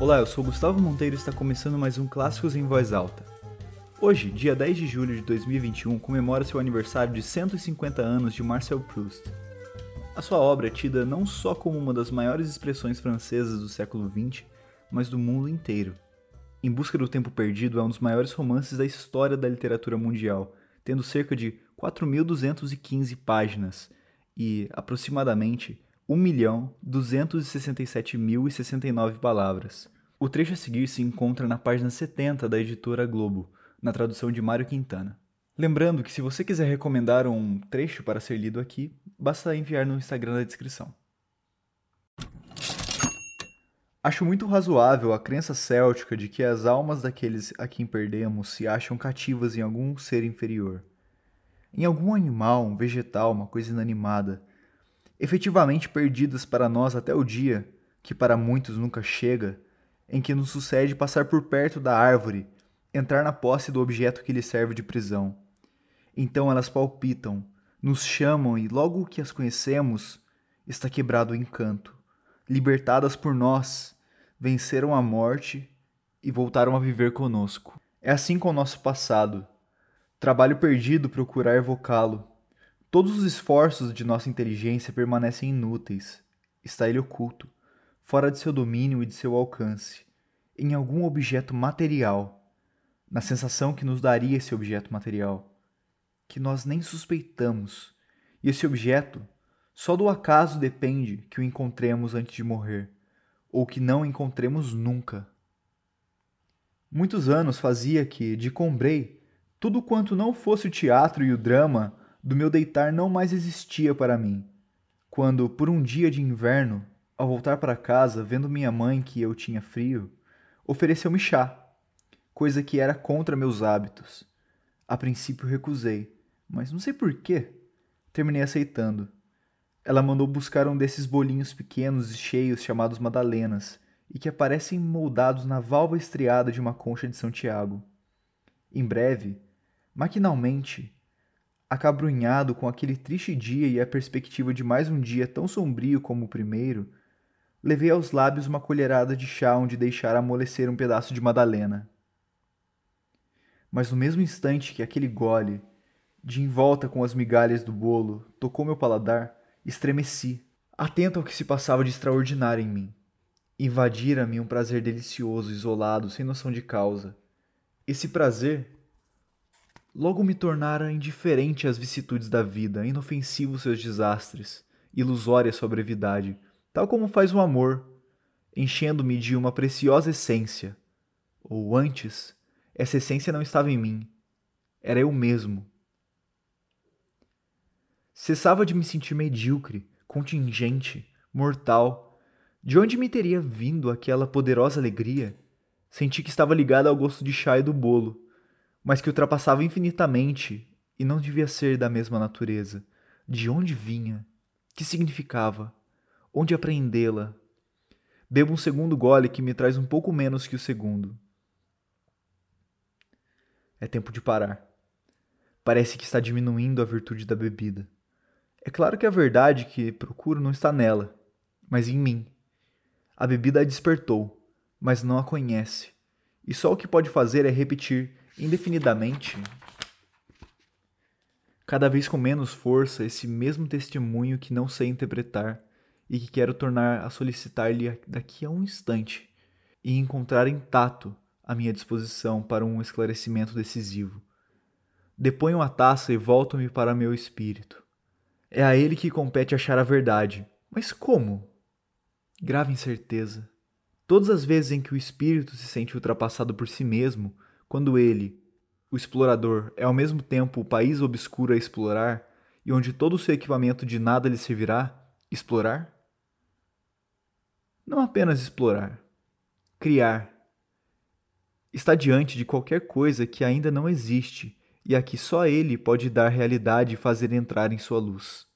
Olá, eu sou Gustavo Monteiro e está começando mais um Clássicos em Voz Alta. Hoje, dia 10 de julho de 2021, comemora seu aniversário de 150 anos de Marcel Proust. A sua obra é tida não só como uma das maiores expressões francesas do século XX, mas do mundo inteiro. Em Busca do Tempo Perdido é um dos maiores romances da história da literatura mundial, tendo cerca de 4.215 páginas e, aproximadamente, 1.267.069 palavras. O trecho a seguir se encontra na página 70 da editora Globo, na tradução de Mário Quintana. Lembrando que se você quiser recomendar um trecho para ser lido aqui, basta enviar no Instagram da descrição. Acho muito razoável a crença céltica de que as almas daqueles a quem perdemos se acham cativas em algum ser inferior. Em algum animal, um vegetal, uma coisa inanimada, efetivamente perdidas para nós até o dia, que para muitos nunca chega, em que nos sucede passar por perto da árvore, entrar na posse do objeto que lhe serve de prisão. Então elas palpitam, nos chamam e logo que as conhecemos, está quebrado o encanto. Libertadas por nós, venceram a morte e voltaram a viver conosco. É assim com o nosso passado. Trabalho perdido procurar evocá-lo, Todos os esforços de nossa inteligência permanecem inúteis. Está ele oculto, fora de seu domínio e de seu alcance, em algum objeto material, na sensação que nos daria esse objeto material, que nós nem suspeitamos. E esse objeto, só do acaso depende que o encontremos antes de morrer, ou que não encontremos nunca. Muitos anos fazia que, de Combray, tudo quanto não fosse o teatro e o drama do meu deitar não mais existia para mim. Quando, por um dia de inverno, ao voltar para casa, vendo minha mãe que eu tinha frio, ofereceu-me chá, coisa que era contra meus hábitos. A princípio recusei, mas não sei por quê. Terminei aceitando. Ela mandou buscar um desses bolinhos pequenos e cheios chamados madalenas, e que aparecem moldados na válvula estriada de uma concha de São Tiago. Em breve, maquinalmente, acabrunhado com aquele triste dia e a perspectiva de mais um dia tão sombrio como o primeiro, levei aos lábios uma colherada de chá onde deixara amolecer um pedaço de madalena. Mas no mesmo instante que aquele gole, de envolta com as migalhas do bolo, tocou meu paladar, estremeci, atento ao que se passava de extraordinário em mim. Invadira-me um prazer delicioso, isolado, sem noção de causa. Esse prazer Logo me tornara indiferente às vicissitudes da vida, inofensivo seus desastres, ilusória sua brevidade, tal como faz o amor, enchendo-me de uma preciosa essência. Ou antes, essa essência não estava em mim, era eu mesmo. Cessava de me sentir medíocre, contingente, mortal. De onde me teria vindo aquela poderosa alegria? Senti que estava ligada ao gosto de chá e do bolo mas que ultrapassava infinitamente e não devia ser da mesma natureza. De onde vinha? Que significava? Onde apreendê-la? Bebo um segundo gole que me traz um pouco menos que o segundo. É tempo de parar. Parece que está diminuindo a virtude da bebida. É claro que a verdade que procuro não está nela, mas em mim. A bebida a despertou, mas não a conhece. E só o que pode fazer é repetir indefinidamente, cada vez com menos força, esse mesmo testemunho que não sei interpretar e que quero tornar a solicitar-lhe daqui a um instante e encontrar intacto à minha disposição para um esclarecimento decisivo. Deponho a taça e volto-me para meu espírito. É a ele que compete achar a verdade. Mas como? Grave incerteza. Todas as vezes em que o espírito se sente ultrapassado por si mesmo, quando ele, o explorador, é ao mesmo tempo o país obscuro a explorar e onde todo o seu equipamento de nada lhe servirá, explorar? Não apenas explorar, criar. Está diante de qualquer coisa que ainda não existe e a que só ele pode dar realidade e fazer entrar em sua luz.